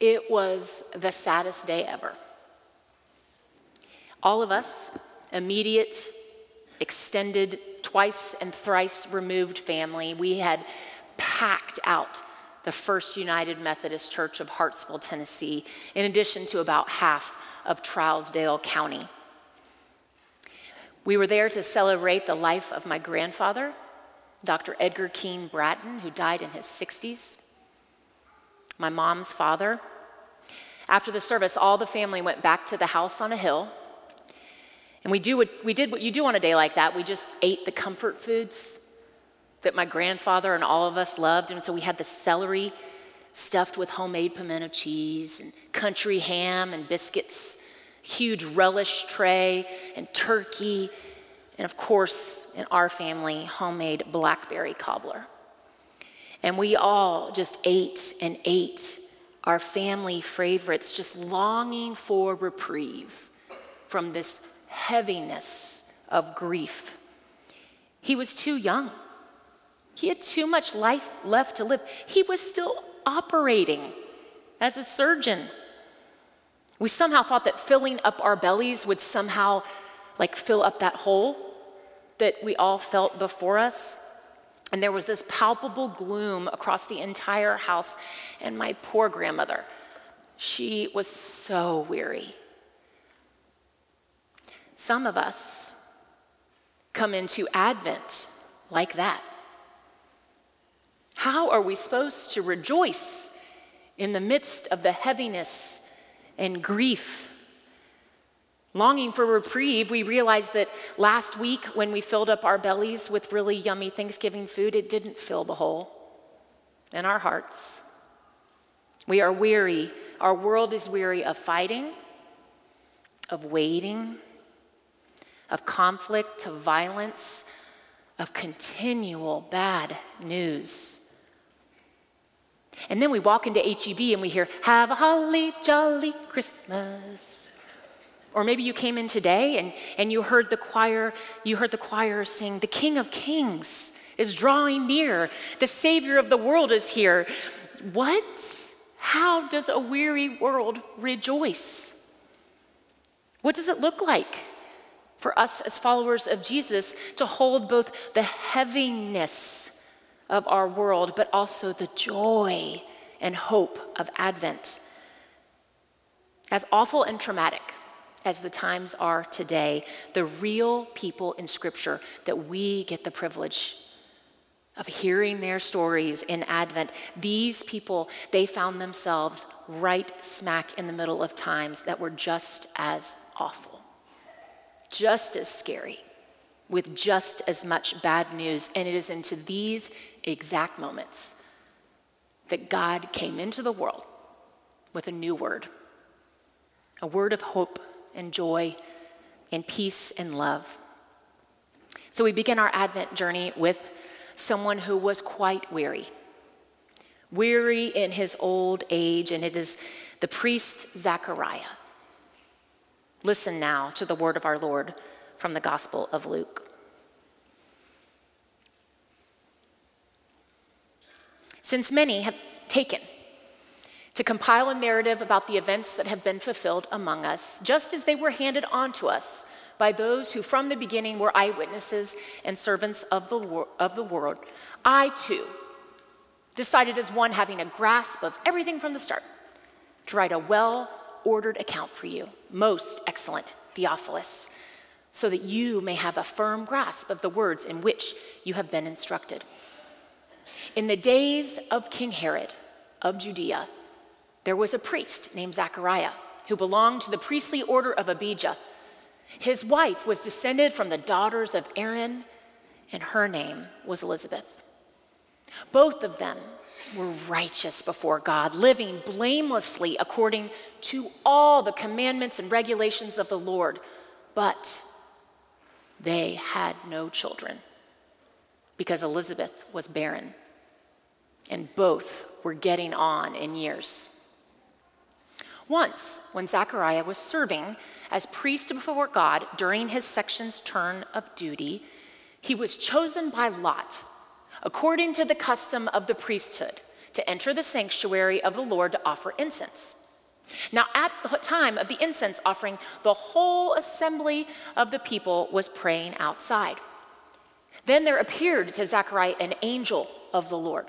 It was the saddest day ever. All of us, immediate, extended, twice and thrice removed family, we had packed out the First United Methodist Church of Hartsville, Tennessee, in addition to about half of Trousdale County. We were there to celebrate the life of my grandfather, Dr. Edgar Keene Bratton, who died in his 60s, my mom's father. After the service, all the family went back to the house on a hill. And we, do what, we did what you do on a day like that. We just ate the comfort foods that my grandfather and all of us loved. And so we had the celery stuffed with homemade pimento cheese and country ham and biscuits, huge relish tray and turkey, and of course, in our family, homemade blackberry cobbler. And we all just ate and ate our family favorites, just longing for reprieve from this heaviness of grief. He was too young. He had too much life left to live. He was still operating as a surgeon. We somehow thought that filling up our bellies would somehow like fill up that hole that we all felt before us. And there was this palpable gloom across the entire house. And my poor grandmother, she was so weary. Some of us come into Advent like that. How are we supposed to rejoice in the midst of the heaviness and grief? Longing for reprieve, we realized that last week when we filled up our bellies with really yummy Thanksgiving food, it didn't fill the hole in our hearts. We are weary. Our world is weary of fighting, of waiting, of conflict, of violence, of continual bad news. And then we walk into HEB and we hear, Have a holly jolly Christmas. Or maybe you came in today and, and you heard the choir, you heard the choir sing, The King of Kings is drawing near, the Savior of the world is here. What? How does a weary world rejoice? What does it look like for us as followers of Jesus to hold both the heaviness of our world, but also the joy and hope of Advent. As awful and traumatic as the times are today, the real people in Scripture that we get the privilege of hearing their stories in Advent, these people, they found themselves right smack in the middle of times that were just as awful, just as scary, with just as much bad news. And it is into these exact moments that God came into the world with a new word a word of hope and joy and peace and love. So we begin our Advent journey with someone who was quite weary, weary in his old age, and it is the priest Zechariah. Listen now to the word of our Lord from the Gospel of Luke. since many have taken to compile a narrative about the events that have been fulfilled among us, just as they were handed on to us by those who from the beginning were eyewitnesses and servants of the, wor- of the world, I too decided as one having a grasp of everything from the start to write a well ordered account for you, most excellent Theophilus, so that you may have a firm grasp of the words in which you have been instructed. In the days of King Herod of Judea, there was a priest named Zachariah who belonged to the priestly order of Abijah. His wife was descended from the daughters of Aaron, and her name was Elizabeth. Both of them were righteous before God, living blamelessly according to all the commandments and regulations of the Lord, but they had no children because Elizabeth was barren and both were getting on in years. Once, when Zechariah was serving as priest before God during his section's turn of duty, he was chosen by Lot, according to the custom of the priesthood, to enter the sanctuary of the Lord to offer incense. Now, at the time of the incense offering, the whole assembly of the people was praying outside. Then there appeared to Zechariah an angel of the Lord,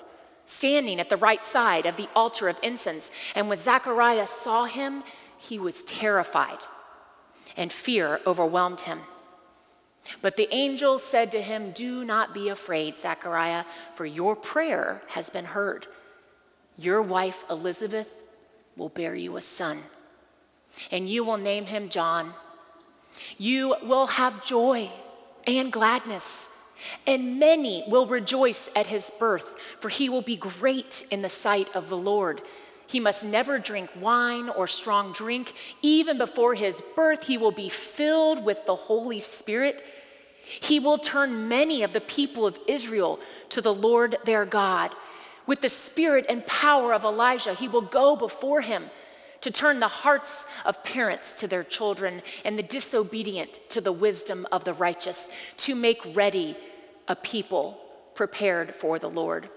standing at the right side of the altar of incense. And when Zechariah saw him, he was terrified, and fear overwhelmed him. But the angel said to him, Do not be afraid, Zechariah, for your prayer has been heard. Your wife Elizabeth will bear you a son, and you will name him John. You will have joy and gladness, and many will rejoice at his birth, for he will be great in the sight of the Lord. He must never drink wine or strong drink. Even before his birth, he will be filled with the Holy Spirit. He will turn many of the people of Israel to the Lord their God with the spirit and power of Elijah, he will go before him to turn the hearts of parents to their children and the disobedient to the wisdom of the righteous, to make ready a people prepared for the Lord.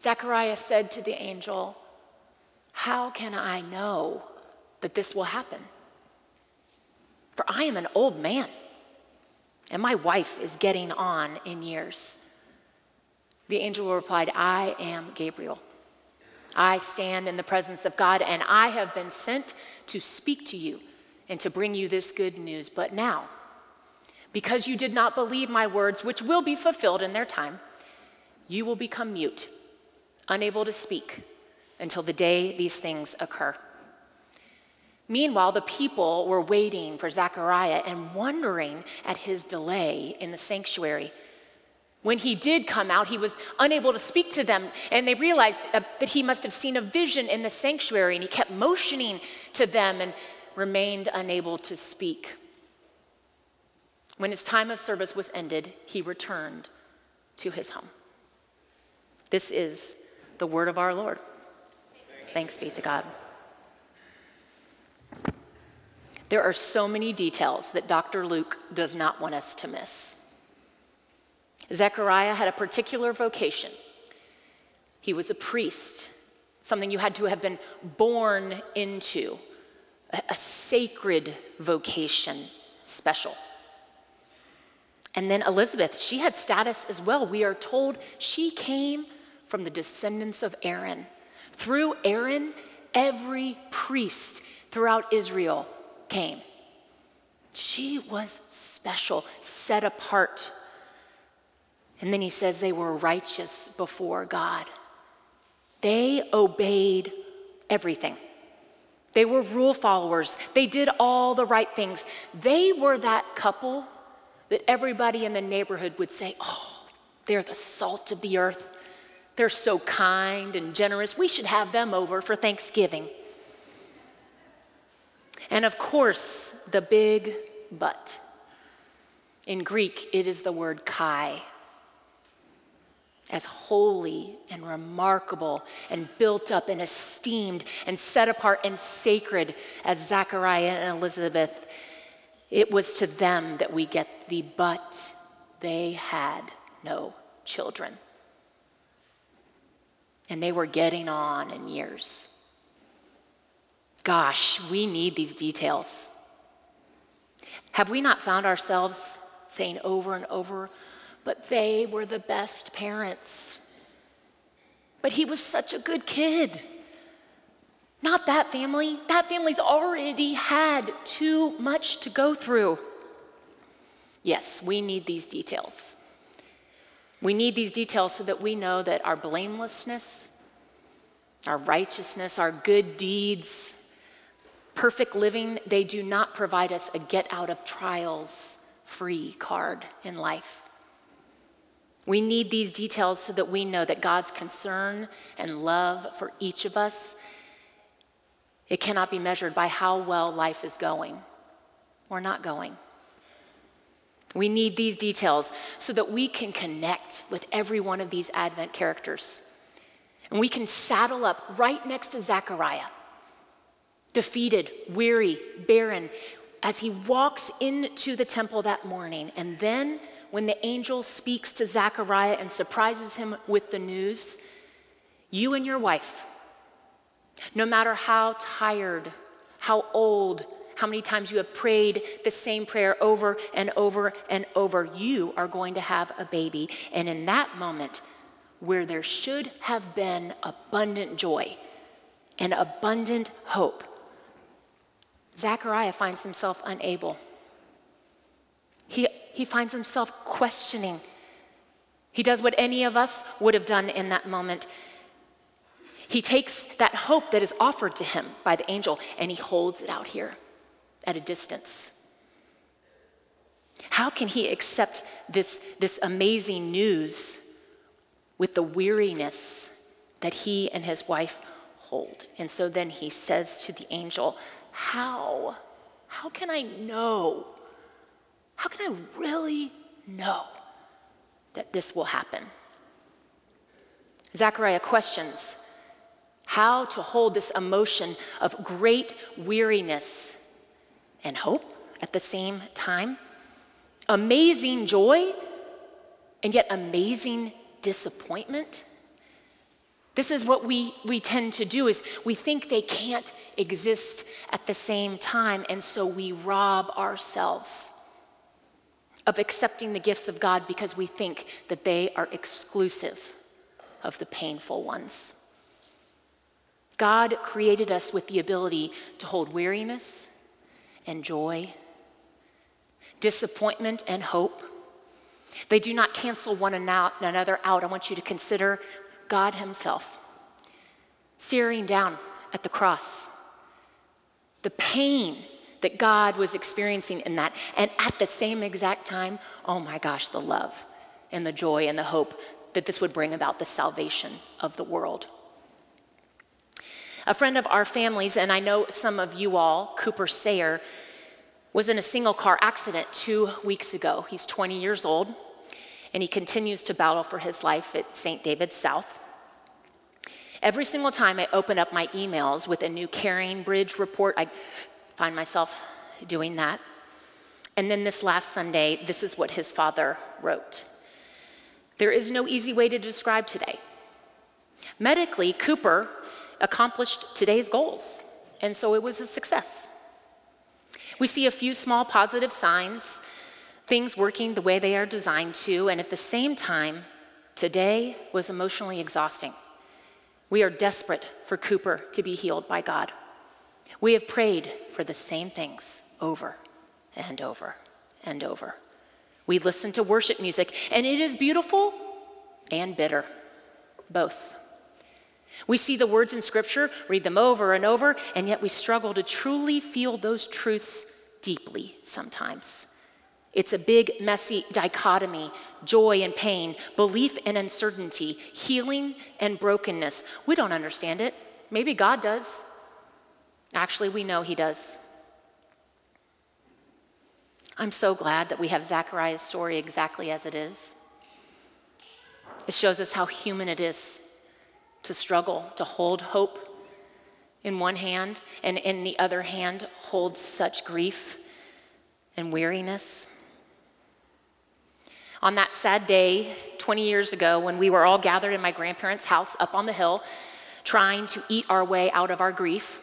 Zechariah said to the angel, How can I know that this will happen? For I am an old man, and my wife is getting on in years. The angel replied, I am Gabriel. I stand in the presence of God, and I have been sent to speak to you and to bring you this good news. But now, because you did not believe my words, which will be fulfilled in their time, you will become mute, unable to speak until the day these things occur. Meanwhile, the people were waiting for Zechariah and wondering at his delay in the sanctuary. When he did come out, he was unable to speak to them, and they realized uh, that he must have seen a vision in the sanctuary, and he kept motioning to them and remained unable to speak. When his time of service was ended, he returned to his home. This is the word of our Lord. Thanks be to God. There are so many details that Dr. Luke does not want us to miss. Zechariah had a particular vocation. He was a priest, something you had to have been born into, a, sacred vocation, special. And then Elizabeth, she had status as well. We are told she came from the descendants of Aaron. Through Aaron, every priest throughout Israel came. She was special, set apart. And then he says they were righteous before God. They obeyed everything. They were rule followers. They did all the right things. They were that couple that everybody in the neighborhood would say, Oh, they're the salt of the earth. They're so kind and generous. We should have them over for Thanksgiving. And of course, the big but. In Greek, it is the word kai as holy and remarkable and built up and esteemed and set apart and sacred as Zachariah and Elizabeth, it was to them that we get the but they had no children. And they were getting on in years. Gosh, we need these details. Have we not found ourselves saying over and over, but they were the best parents. But he was such a good kid. Not that family. That family's already had too much to go through. Yes, we need these details. We need these details so that we know that our blamelessness, our righteousness, our good deeds, perfect living, they do not provide us a get out of trials free card in life. We need these details so that we know that God's concern and love for each of us it cannot be measured by how well life is going or not going. We need these details so that we can connect with every one of these Advent characters. And we can saddle up right next to Zechariah, defeated, weary, barren, as he walks into the temple that morning. And then when the angel speaks to Zechariah and surprises him with the news, You and your wife, no matter how tired, how old, how many times you have prayed the same prayer over and over and over, you are going to have a baby. And in that moment, where there should have been abundant joy and abundant hope, Zechariah finds himself unable. He, he finds himself questioning. He does what any of us would have done in that moment. He takes that hope that is offered to him by the angel and he holds it out here at a distance. How can he accept this, this amazing news with the weariness that he and his wife hold? And so then he says to the angel, How? How can I know? How can I really know that this will happen? Zechariah questions how to hold this emotion of great weariness and hope at the same time, amazing joy, and yet amazing disappointment. This is what we, we tend to do is we think they can't exist at the same time, and so we rob ourselves of accepting the gifts of God because we think that they are exclusive of the painful ones. God created us with the ability to hold weariness and joy, disappointment and hope. They do not cancel one another out. I want you to consider God Himself staring down at the cross, the pain that God was experiencing in that, and at the same exact time, oh my gosh, the love and the joy and the hope that this would bring about the salvation of the world. A friend of our family's, and I know some of you all, Cooper Sayer, was in a single car accident two weeks ago. He's 20 years old, and he continues to battle for his life at St. David's South. Every single time I open up my emails with a new Caring Bridge report, I find myself doing that. And then this last Sunday, this is what his father wrote There is no easy way to describe today. Medically, Cooper accomplished today's goals, and so it was a success. We see a few small positive signs, things working the way they are designed to, and at the same time, today was emotionally exhausting. We are desperate for Cooper to be healed by God. We have prayed for the same things over and over and over. We listen to worship music, and it is beautiful and bitter, both. We see the words in Scripture, read them over and over, and yet we struggle to truly feel those truths deeply sometimes. It's a big, messy dichotomy joy and pain, belief and uncertainty, healing and brokenness. We don't understand it. Maybe God does. Actually, we know He does. I'm so glad that we have Zachariah's story exactly as it is. It shows us how human it is to struggle, to hold hope in one hand, and in the other hand, hold such grief and weariness. On that sad day, 20 years ago, when we were all gathered in my grandparents' house up on the hill, trying to eat our way out of our grief,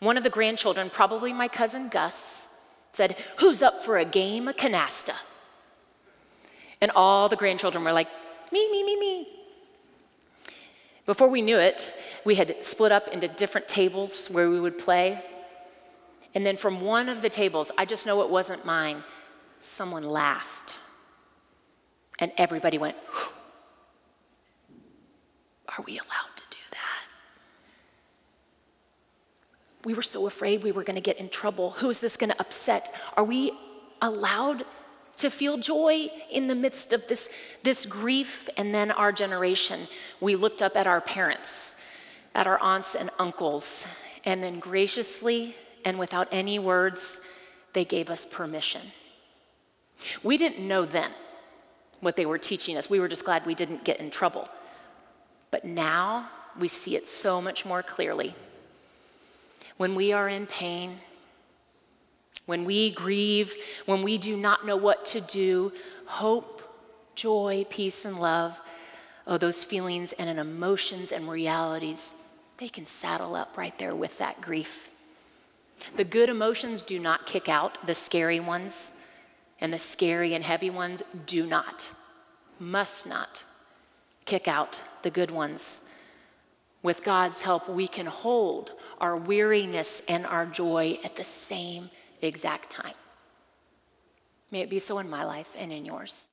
one of the grandchildren, probably my cousin Gus, said, Who's up for a game of canasta? And all the grandchildren were like, Me, me, me, me. Before we knew it, we had split up into different tables where we would play. And then from one of the tables, I just know it wasn't mine, someone laughed. And everybody went, Are we allowed to do that? We were so afraid we were going to get in trouble. Who is this going to upset? Are we allowed to feel joy in the midst of this, this grief. And then our generation, we looked up at our parents, at our aunts and uncles, and then graciously and without any words, they gave us permission. We didn't know then what they were teaching us. We were just glad we didn't get in trouble. But now we see it so much more clearly. When we are in pain, when we grieve, when we do not know what to do, hope, joy, peace, and love oh, those feelings and emotions and realities, they can saddle up right there with that grief. The good emotions do not kick out the scary ones, and the scary and heavy ones do not, must not kick out the good ones. With God's help, we can hold our weariness and our joy at the same exact time. May it be so in my life and in yours.